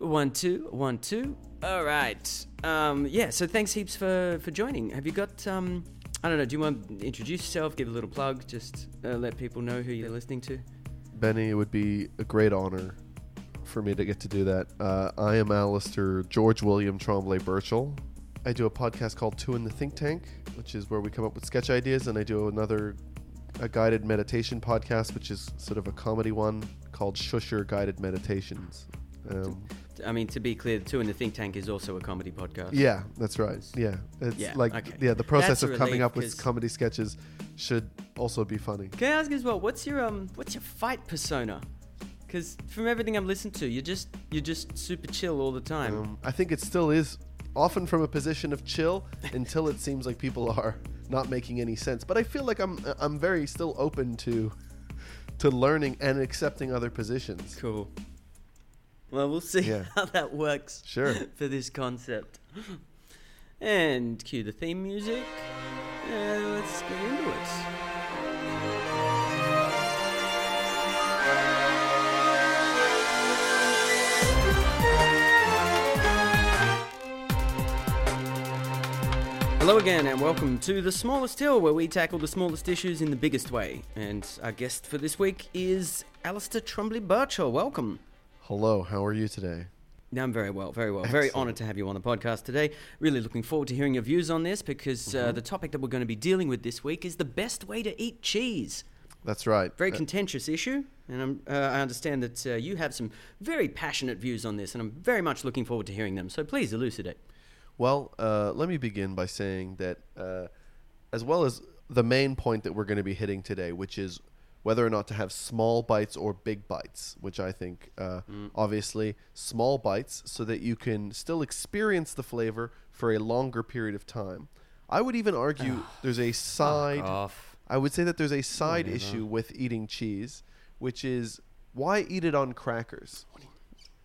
One, two, one, two. All right. Um, yeah, so thanks heaps for, for joining. Have you got, um, I don't know, do you want to introduce yourself, give a little plug, just uh, let people know who you're listening to? Benny, it would be a great honor for me to get to do that. Uh, I am Alasdair George William Tremblay Birchall. I do a podcast called Two in the Think Tank, which is where we come up with sketch ideas, and I do another a guided meditation podcast, which is sort of a comedy one called Shusher Guided Meditations. Um, I mean, to be clear, the Two in the Think Tank is also a comedy podcast. yeah, that's right. Yeah, it's Yeah, like okay. yeah, the process That's a of coming relief, up with 'cause- comedy sketches should also be funny. Can I ask as well, what's your um, what's your fight persona? Because from everything I've listened to, you're just you're just super chill all the time. Um, I think it still is often from a position of chill until it seems like people are not making any sense. But I feel like I'm I'm very still open to to learning and accepting other positions. Cool. Well, we'll see Yeah. how that works Sure. for this concept. And cue the theme music. And let's get into it. Hello again, and welcome to The Smallest Hill, where we tackle the smallest issues in the biggest way. And our guest for this week is Alasdair Tremblay Birchall. Welcome. Hello, how are you today? No, I'm very well, very well. Very honoured to have you on the podcast today. Really looking forward to hearing your views on this because Mm-hmm. uh, the topic that we're going to be dealing with this week is the best way to eat cheese. That's right. Very Uh, contentious issue, and I'm, uh, I understand that uh, you have some very passionate views on this, and I'm very much looking forward to hearing them. So please elucidate. Well, uh, let me begin by saying that, uh, as well as the main point that we're going to be hitting today, which is whether or not to have small bites or big bites, which I think, uh, obviously, small bites so that you can still experience the flavor for a longer period of time. I would even argue there's a side. I would say that there's a side issue with eating cheese, which is why eat it on crackers?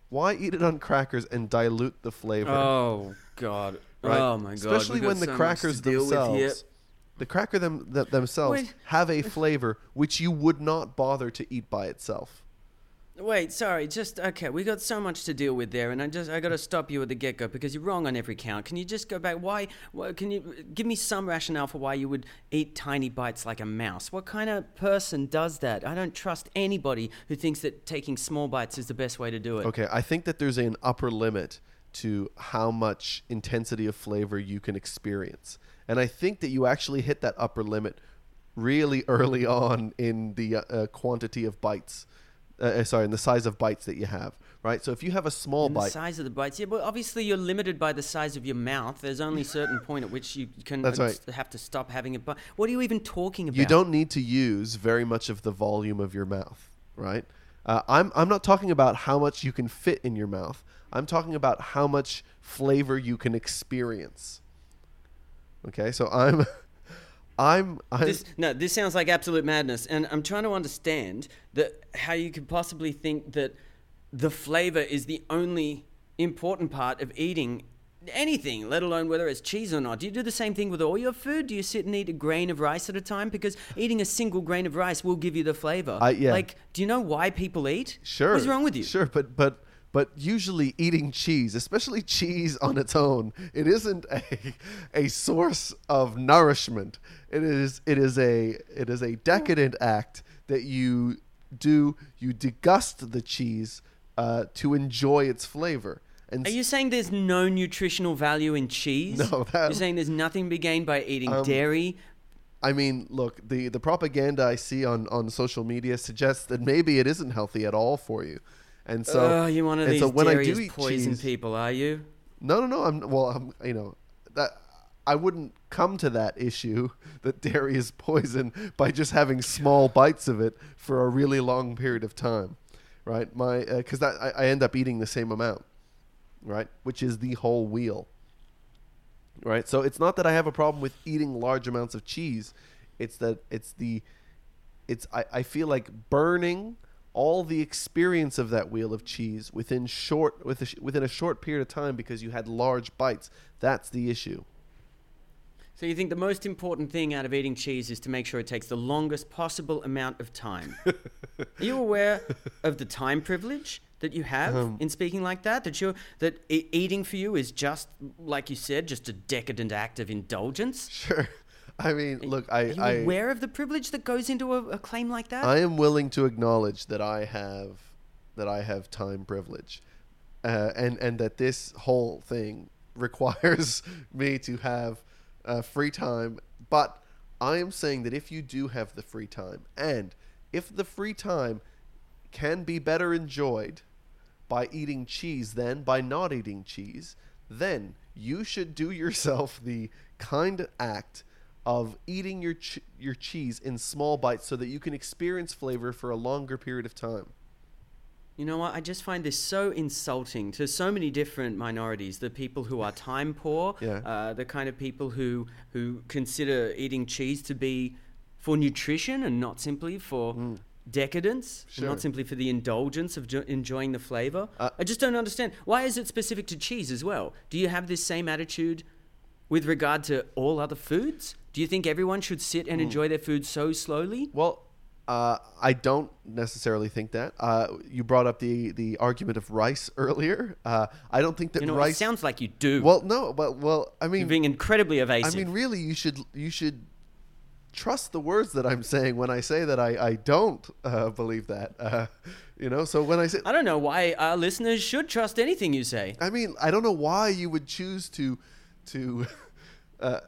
Why eat it on crackers and dilute the flavor? Oh God! right? Oh my God! Especially when the crackers to deal with here. themselves, the cracker them th- themselves Wait. have a flavor which you would not bother to eat by itself. Wait, sorry, just okay. We got so much to deal with there, and I just I got to stop you at the get go because you're wrong on every count. Can you just go back? Why, why? Can you give me some rationale for why you would eat tiny bites like a mouse? What kind of person does that? I don't trust anybody who thinks that taking small bites is the best way to do it. Okay, I think that there's an upper limit to how much intensity of flavor you can experience, and I think that you actually hit that upper limit really early on in the uh, uh, quantity of bites. Uh, uh, sorry, in the size of bites that you have, right? So if you have a small bite, size of the bites, yeah, but obviously you're limited by the size of your mouth. There's only a certain point at which you can That's right. have to stop having a bite. What are you even talking about? you don't need to use very much of the volume of your mouth, right? Uh, I'm I'm not talking about how much you can fit in your mouth. I'm talking about how much flavor you can experience. Okay, so I'm, I'm, I'm This, no, this sounds like absolute madness, and I'm trying to understand that how you could possibly think that the flavor is the only important part of eating anything, let alone whether it's cheese or not. Do you do the same thing with all your food? Do you sit and eat a grain of rice at a time? Because eating a single grain of rice will give you the flavor. I- yeah. Like, do you know why people eat? sure. What's wrong with you? Sure, but but but usually eating cheese, especially cheese on its own, it isn't a a source of nourishment. It is it is a it is a decadent act that you do. You degust the cheese uh, to enjoy its flavor. And Are you saying there's no nutritional value in cheese? No, that- You're saying there's nothing to be gained by eating Um, dairy? I mean, look, the, the propaganda I see on, on social media suggests that maybe it isn't healthy at all for you. And so, oh, you're one of these so when I do eat poison cheese, people, are you? no, no, no, I'm well, I'm you know that I wouldn't come to that issue that dairy is poison by just having small bites of it for a really long period of time, right? My uh, because that I, I end up eating the same amount, right? Which is the whole wheel, right? So it's not that I have a problem with eating large amounts of cheese. It's that it's the it's I, I feel like burning all the experience of that wheel of cheese within short with a, within a short period of time because you had large bites. That's the issue. So you think the most important thing out of eating cheese is to make sure it takes the longest possible amount of time? Are you aware of the time privilege that you have Um, in speaking like that? That you're that e- eating for you is just like you said, just a decadent act of indulgence. Sure. I mean, look, I Are you I, aware of the privilege that goes into a, a claim like that? I am willing to acknowledge that I have that I have time privilege, uh, and and that this whole thing requires me to have uh, free time. But I am saying that if you do have the free time, and if the free time can be better enjoyed by eating cheese than by not eating cheese, then you should do yourself the kind act of eating your ch- your cheese in small bites so that you can experience flavor for a longer period of time. You know what? I just find this so insulting to so many different minorities. The people who are time poor, Yeah. uh, the kind of people who who consider eating cheese to be for nutrition and not simply for decadence, Mm. Sure. not simply for the indulgence of jo- enjoying the flavor. Uh, I just don't understand. Why is it specific to cheese as well? Do you have this same attitude with regard to all other foods? Do you think everyone should sit and enjoy their food so slowly? Well, uh, I don't necessarily think that. Uh, you brought up the the argument of rice earlier. Uh, I don't think that You know, it rice. sounds like you do. well, no, but well, I mean, You're being incredibly evasive. I evasive. mean, really, you should you should trust the words that I'm saying when I say that I I don't uh, believe that. Uh, you know, so when I say I don't know why our listeners should trust anything you say. I mean, I don't know why you would choose to to uh,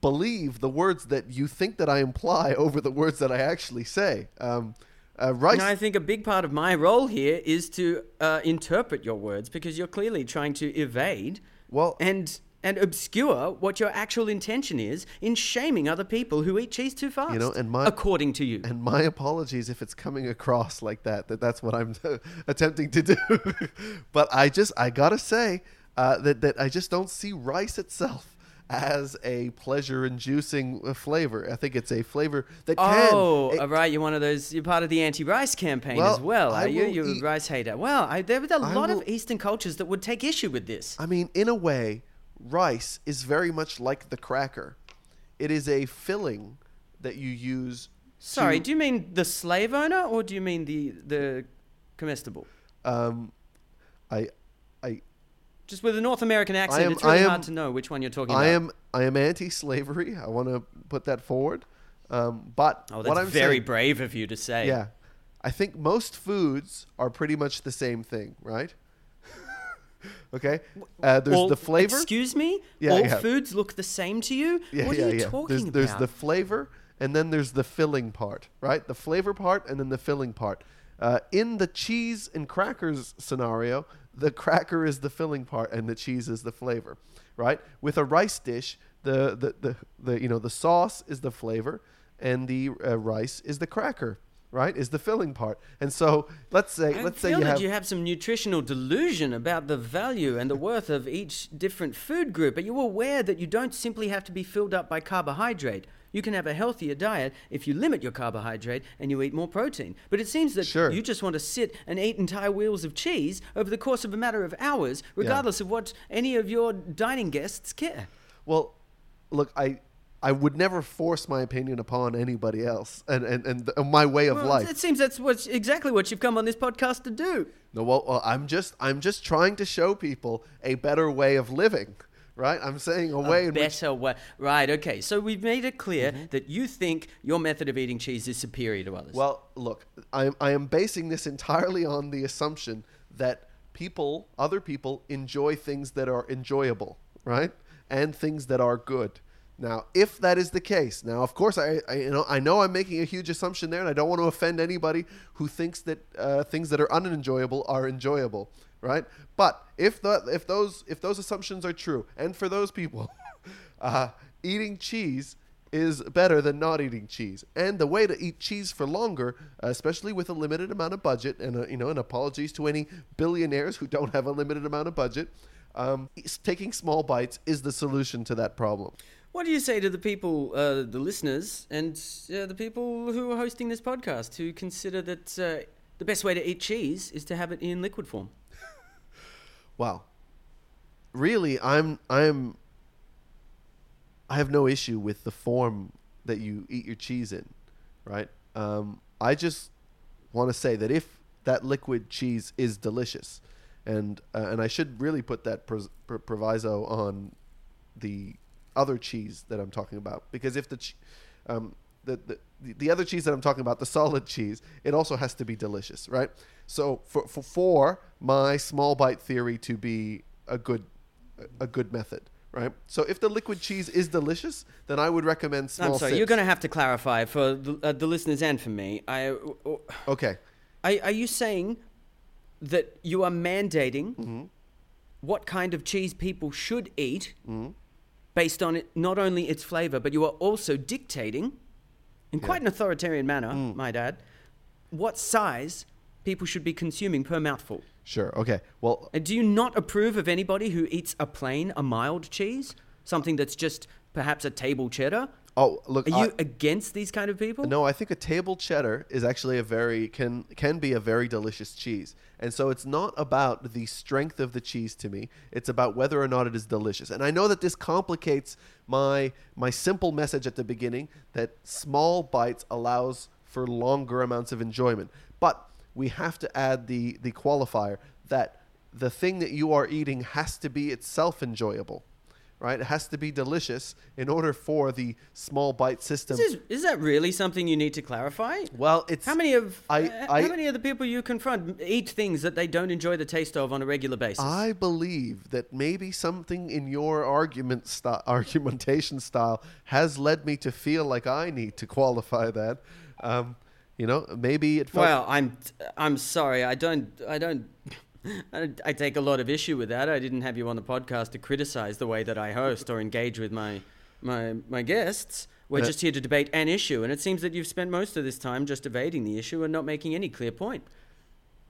believe the words that you think that I imply over the words that I actually say. Um, uh, rice. And I think a big part of my role here is to uh, interpret your words because you're clearly trying to evade well, and and obscure what your actual intention is in shaming other people who eat cheese too fast. You know, and my- according to you. and my apologies if it's coming across like that. That that's what I'm attempting to do. but I just I gotta say uh, that that I just don't see rice itself as a pleasure-inducing flavor. I think it's a flavor that can. Oh, it- all right. You're one of those. You're part of the anti-rice campaign Well, as well, I are you? You're eat- a rice hater. Well, I, there was a I lot will- of Eastern cultures that would take issue with this. I mean, in a way, rice is very much like the cracker. It is a filling that you use. Sorry, to- do you mean the slave owner or do you mean the the comestible? um, I, Just with a North American accent, am- it's really am- hard to know which one you're talking I about. am, I am anti-slavery. I want to put that forward. Um, but Oh, that's what I'm very saying, brave of you to say. yeah, I think most foods are pretty much the same thing, right? okay, uh, there's All- the flavor. Excuse me? Yeah, All yeah. foods look the same to you? Yeah, what yeah, are you yeah. talking there's, about? There's the flavor, and then there's the filling part, right? The flavor part, and then the filling part. Uh, in the cheese and crackers scenario, the cracker is the filling part, and the cheese is the flavor, right? With a rice dish, the the, the, the you know the sauce is the flavor, and the uh, rice is the cracker, right? Is the filling part. And so let's say I let's say you that have you have some nutritional delusion about the value and the worth of each different food group. Are you aware that you don't simply have to be filled up by carbohydrate? You can have a healthier diet if you limit your carbohydrate and you eat more protein. But it seems that Sure. you just want to sit and eat entire wheels of cheese over the course of a matter of hours, regardless of what any of your dining guests care. Well, look, I I would never force my opinion upon anybody else, and and, and th- my way of Well, life. It seems that's what's exactly what you've come on this podcast to do. No, well, well, I'm just I'm just trying to show people a better way of living, right? I'm saying a way a in which better way. Right. Okay. So we've made it clear that you think your method of eating cheese is superior to others. Well, look, I am, I am basing this entirely on the assumption that people, other people, enjoy things that are enjoyable, right? And things that are good. Now, if that is the case, now of course I, I you know I know I'm making a huge assumption there, and I don't want to offend anybody who thinks that uh, things that are unenjoyable are enjoyable, right? But if the if those if those assumptions are true, and for those people, uh, eating cheese is better than not eating cheese. And the way to eat cheese for longer, especially with a limited amount of budget, and uh, you know, and apologies to any billionaires who don't have a limited amount of budget, um, taking small bites is the solution to that problem. what do you say to the people, uh, the listeners, and uh, the people who are hosting this podcast who consider that uh, the best way to eat cheese is to have it in liquid form? Wow. Really, I'm I'm I have no issue with the form that you eat your cheese in, right? Um, I just want to say that if that liquid cheese is delicious, and uh, and I should really put that proviso on the other cheese that I'm talking about because if the um, the, the the other cheese that I'm talking about, the solid cheese, it also has to be delicious, right? So for for, for my small bite theory to be a good a good method, right? So if the liquid cheese is delicious, then I would recommend small. I'm sorry, sips. you're going to have to clarify for the, uh, the listeners and for me. I, uh, Okay. are, are you saying that you are mandating Mm-hmm. what kind of cheese people should eat Mm-hmm. based on it, not only its flavor, but you are also dictating, in quite an authoritarian manner, Mm. my dad, what size people should be consuming per mouthful? Sure. Okay. Well, And do you not approve of anybody who eats a plain, a mild cheese? Something that's just perhaps a table cheddar? oh look, Are I- you against these kind of people? No, I think a table cheddar is actually a very can can be a very delicious cheese. And so it's not about the strength of the cheese to me. It's about whether or not it is delicious. And I know that this complicates my my simple message at the beginning that small bites allows for longer amounts of enjoyment. But we have to add the the qualifier that the thing that you are eating has to be itself enjoyable. Right? It has to be delicious in order for the small bite system. Is, is that really something you need to clarify? Well, it's How many of I- uh, I- how many of the people you confront eat things that they don't enjoy the taste of on a regular basis? I believe that maybe something in your argument st- argumentation style has led me to feel like I need to qualify that. Um, you know, maybe it felt. well, I'm I'm sorry. I don't I don't. I take a lot of issue with that. I didn't have you on the podcast to criticize the way that I host or engage with my my my guests. We're just here to debate an issue, and it seems that you've spent most of this time just evading the issue and not making any clear point.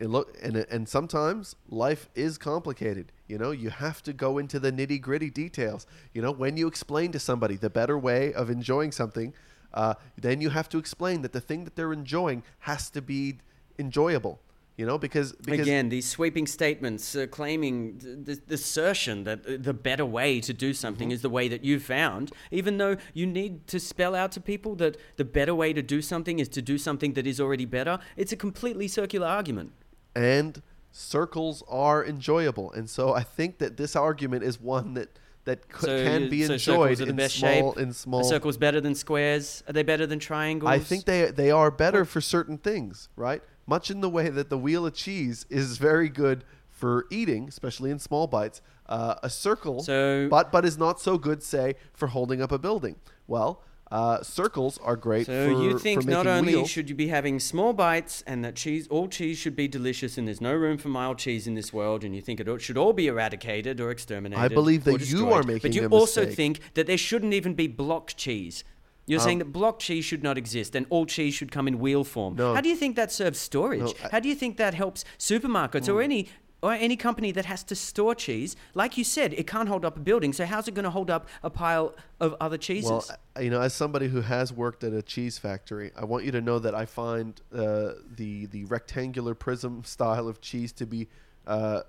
it look and and sometimes life is complicated. You know, you have to go into the nitty gritty details. You know, when you explain to somebody the better way of enjoying something, uh, then you have to explain that the thing that they're enjoying has to be enjoyable. You know, because because Again, these sweeping statements uh, claiming th- th- the assertion that uh, the better way to do something Mm-hmm. is the way that you found, even though you need to spell out to people that the better way to do something is to do something that is already better, it's a completely circular argument. and circles are enjoyable. And so I think that this argument is one that that c- So can you- be so enjoyed in small shape? in Are circles better than squares? Are they better than triangles? I think they they are better for certain things, right? Much in the way that the wheel of cheese is very good for eating, especially in small bites. Uh, a circle, So- but but is not so good, say, for holding up a building. Well, uh, circles are great. So for, you think not only wheels. should you be having small bites and that cheese, all cheese should be delicious and there's no room for mild cheese in this world and you think it should all be eradicated or exterminated. I believe that you are making But you also mistake. think that there shouldn't even be block cheese. You're Um, saying that block cheese should not exist and all cheese should come in wheel form. No. How do you think that serves storage? No, I- Mm. How do you think that helps supermarkets or any or any company that has to store cheese? Like you said, it can't hold up a building. So how's it going to hold up a pile of other cheeses? Well, you know, as somebody who has worked at a cheese factory, I want you to know that I find uh, the the rectangular prism style of cheese to be uh,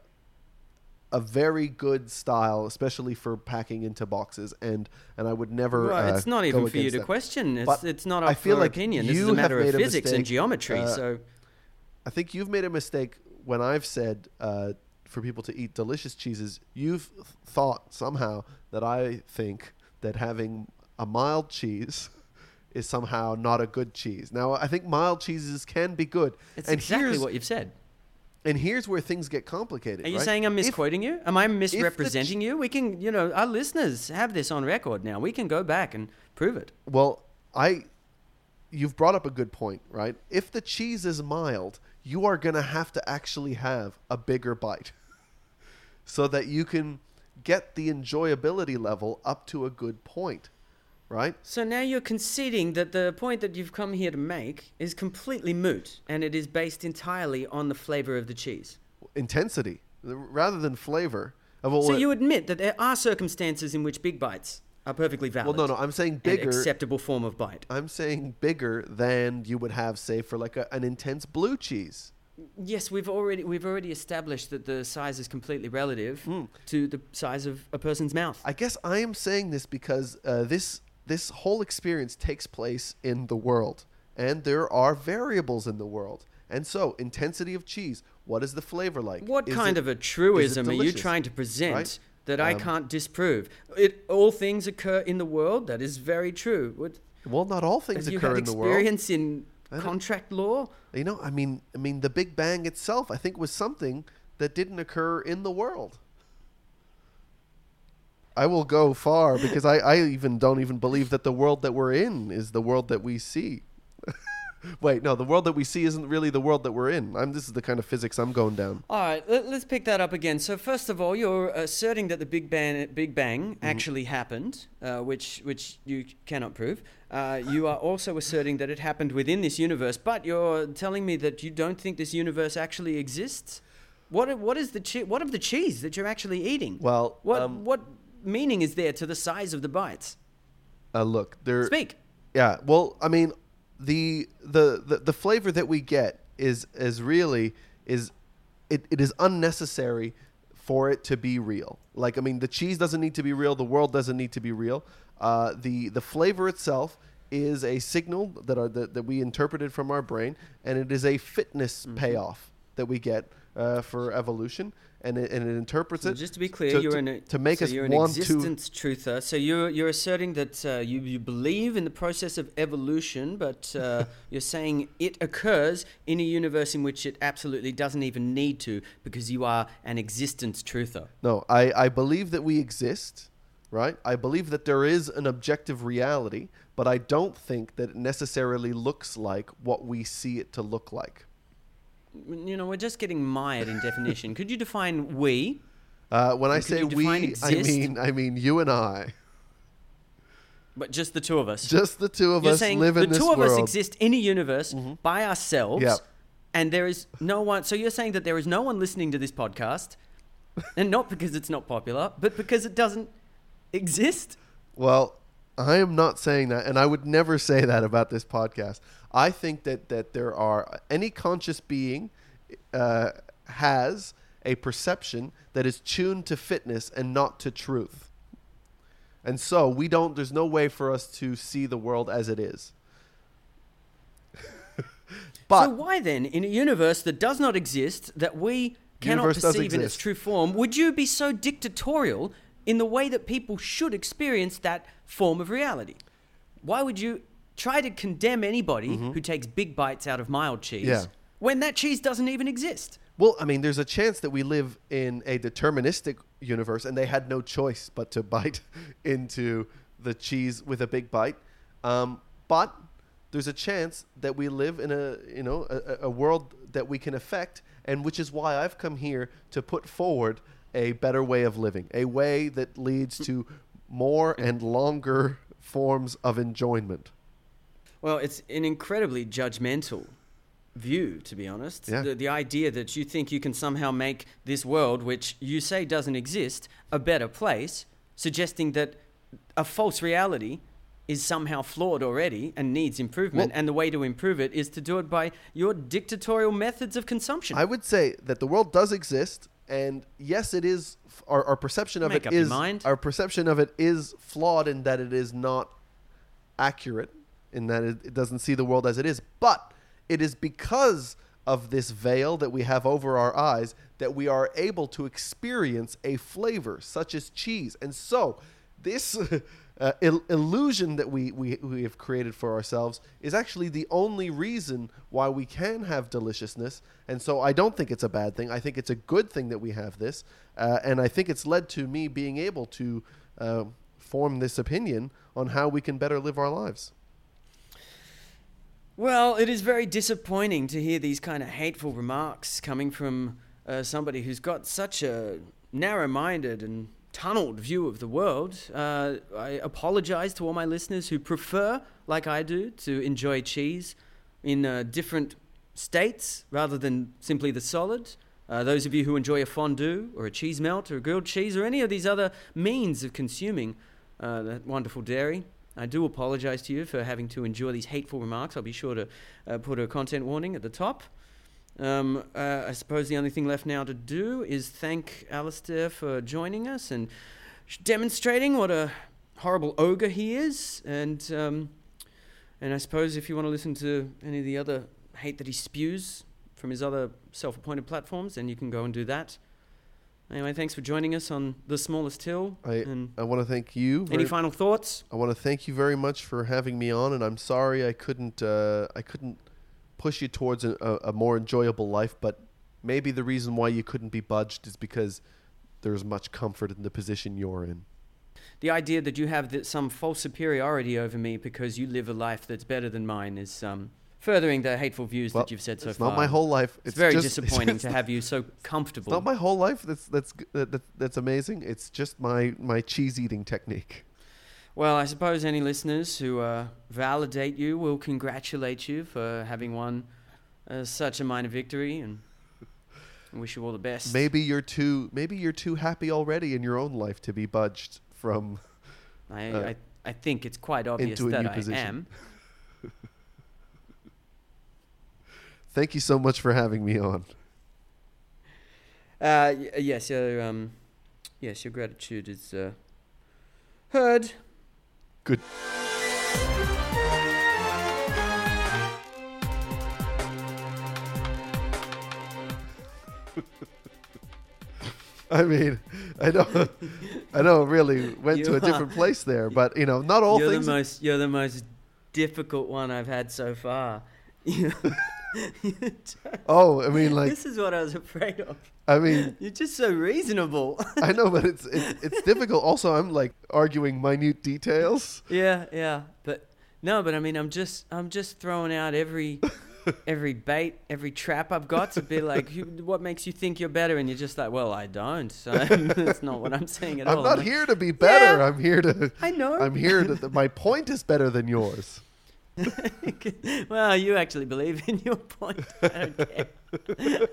a very good style, especially for packing into boxes. And and I would never. Well, uh, it's not even for you to that. question. It's, But it's not I feel for like opinion. This is a matter of physics and mistake, geometry. uh, so I think you've made a mistake when I've said uh, for people to eat delicious cheeses. You've thought somehow that I think that having a mild cheese is somehow not a good cheese. Now, I think mild cheeses can be good. it's and exactly here's, what you've said. And here's where things get complicated. Are you right? saying I'm If- misquoting you? Am I misrepresenting ch- you? We can, you know, our listeners have this on record now. We can go back and prove it. Well, I you've brought up a good point, right? If the cheese is mild, you are going to have to actually have a bigger bite so that you can get the enjoyability level up to a good point, right? So now you're conceding that the point that you've come here to make is completely moot and it is based entirely on the flavor of the cheese. Intensity rather than flavor. So you admit that there are circumstances in which big bites are perfectly valid. well, no, no, I'm saying bigger. acceptable form of bite. I'm saying bigger than you would have, say, for like a, an intense blue cheese. Yes, we've already we've already established that the size is completely relative Mm. to the size of a person's mouth. I guess I am saying this because uh, this this whole experience takes place in the world, and there are variables in the world, And so, intensity of cheese. What is the flavor like? What Is kind it- of a truism are you trying to present Right? That I Um, can't disprove? It, all things occur in the world. That is very true. What, Well, not all things occur in the world. experience in contract law? You know, I mean, I mean, the Big Bang itself, I think, was something that didn't occur in the world. I will go far because I, I even don't even believe that the world that we're in is the world that we see. Wait, no, the world that we see isn't really the world that we're in. I'm, this is the kind of physics I'm going down. All right, let, us pick that up again. So first of all, you're asserting that the Big Bang, Big Bang Mm-hmm. actually happened, uh, which which you cannot prove. Uh, you are also asserting that it happened within this universe, but you're telling me that you don't think this universe actually exists. What what is the che- what of the cheese that you're actually eating? Well, what um, what meaning is there to the size of the bites? Uh, look, there. Speak. Yeah, well, I mean, the, the the the flavor that we get is is really is it, it is unnecessary for it to be real. Like, I mean, the cheese doesn't need to be real. The world doesn't need to be real. Uh, the the flavor itself is a signal that are that, that we interpreted from our brain, and it is a fitness payoff that we get uh, for evolution, and it, and it interprets So it. just to be clear, to- you're to- an to make so us you're an want to- existence truther. So you're you're asserting that uh, you you believe in the process of evolution, but uh, you're saying it occurs in a universe in which it absolutely doesn't even need to, because you are an existence truther. No, I, I believe that we exist, right? I believe that there is an objective reality, but I don't think that it necessarily looks like what we see it to look like. You know, we're just getting mired in definition. Could you define we? Uh, when I say we, I mean I mean you and I, But just the two of us. just the two of You're us saying live the in this two of us exist in a universe by ourselves, Yep. and there is no one. So you're saying that there is no one listening to this podcast, and not because it's not popular, but because it doesn't exist. Well, I am not saying that, and I would never say that about this podcast. I think that that there are any conscious being uh, has a perception that is tuned to fitness and not to truth, and so we don't. There's no way for us to see the world as it is. but so why then, in a universe that does not exist, that we cannot perceive in its true form, would you be so dictatorial in the way that people should experience that form of reality? Why would you try to condemn anybody who takes big bites out of mild cheese Mm-hmm. Yeah. when that cheese doesn't even exist? Well, I mean, there's a chance that we live in a deterministic universe, and they had no choice but to bite into the cheese with a big bite. Um, but there's a chance that we live in a you know a, a world that we can affect, and which is why I've come here to put forward a better way of living, a way that leads to more and longer forms of enjoyment. Well, it's an incredibly judgmental view, to be honest. Yeah. The, the idea that you think you can somehow make this world, which you say doesn't exist, a better place, suggesting that a false reality is somehow flawed already and needs improvement. Well- and the way to improve it is to do it by your dictatorial methods of consumption. I would say that the world does exist, and yes, it is. Our, our perception of Make it is mind. our perception of it is flawed in that it is not accurate, in that it, it doesn't see the world as it is. But it is because of this veil that we have over our eyes that we are able to experience a flavor such as cheese, and so this. Uh, il- illusion that we, we, we have created for ourselves is actually the only reason why we can have deliciousness. And so I don't think it's a bad thing. I think it's a good thing that we have this. Uh, and I think it's led to me being able to uh, form this opinion on how we can better live our lives. Well, it is very disappointing to hear these kind of hateful remarks coming from uh, somebody who's got such a narrow minded and tunneled view of the world. Uh, I apologize to all my listeners who prefer, like I do, to enjoy cheese in uh, different states rather than simply the solid. Uh, those of you who enjoy a fondue or a cheese melt or a grilled cheese or any of these other means of consuming uh, that wonderful dairy, I do apologize to you for having to endure these hateful remarks. I'll be sure to uh, put a content warning at the top. Um, uh, I suppose the only thing left now to do is thank Alasdair for joining us and demonstrating what a horrible ogre he is. And um, and I suppose if you want to listen to any of the other hate that he spews from his other self-appointed platforms, then you can go and do that. Anyway, thanks for joining us on the smallest hill. I and I want to thank you. any final thoughts? I want to thank you very much for having me on, and I'm sorry I couldn't uh, I couldn't push you towards a, a, more enjoyable life. But maybe the reason why you couldn't be budged is because there's much comfort in the position you're in. The idea that you have that some false superiority over me because you live a life that's better than mine is um, furthering the hateful views Well, that you've said so it's far. not my whole life. It's, very just- disappointing It's to have you so It's comfortable. not my whole life. That's that's that, that, that's amazing. It's just my my cheese eating technique. Well, I suppose any listeners who uh, validate you will congratulate you for having won uh, such a minor victory and wish you all the best. Maybe you're too maybe you're too happy already in your own life to be budged from. I, uh, I, I think it's quite obvious into a that I position. am. Thank you so much for having me on. Uh, yes, your, um, yes, your gratitude is uh, heard. Good. I mean, I know, I know, really went to You a different are- place there, but you know, not all you're things. the most, you're the most difficult one I've had so far. oh, I mean, like, this is what I was afraid of. I mean, You're just so reasonable. I know, but it's it's, it's difficult. Also, I'm like arguing minute details. yeah, yeah, but no, but I mean, I'm just, I'm just throwing out every, every bait, every trap I've got to be like, what makes you think you're better? And you're just like, well, I don't. So that's not what I'm saying at all. I'm not like, here to be better. Yeah. I'm here to. I know. I'm here to. My point is better than yours. well, you actually believe in your point. I don't care.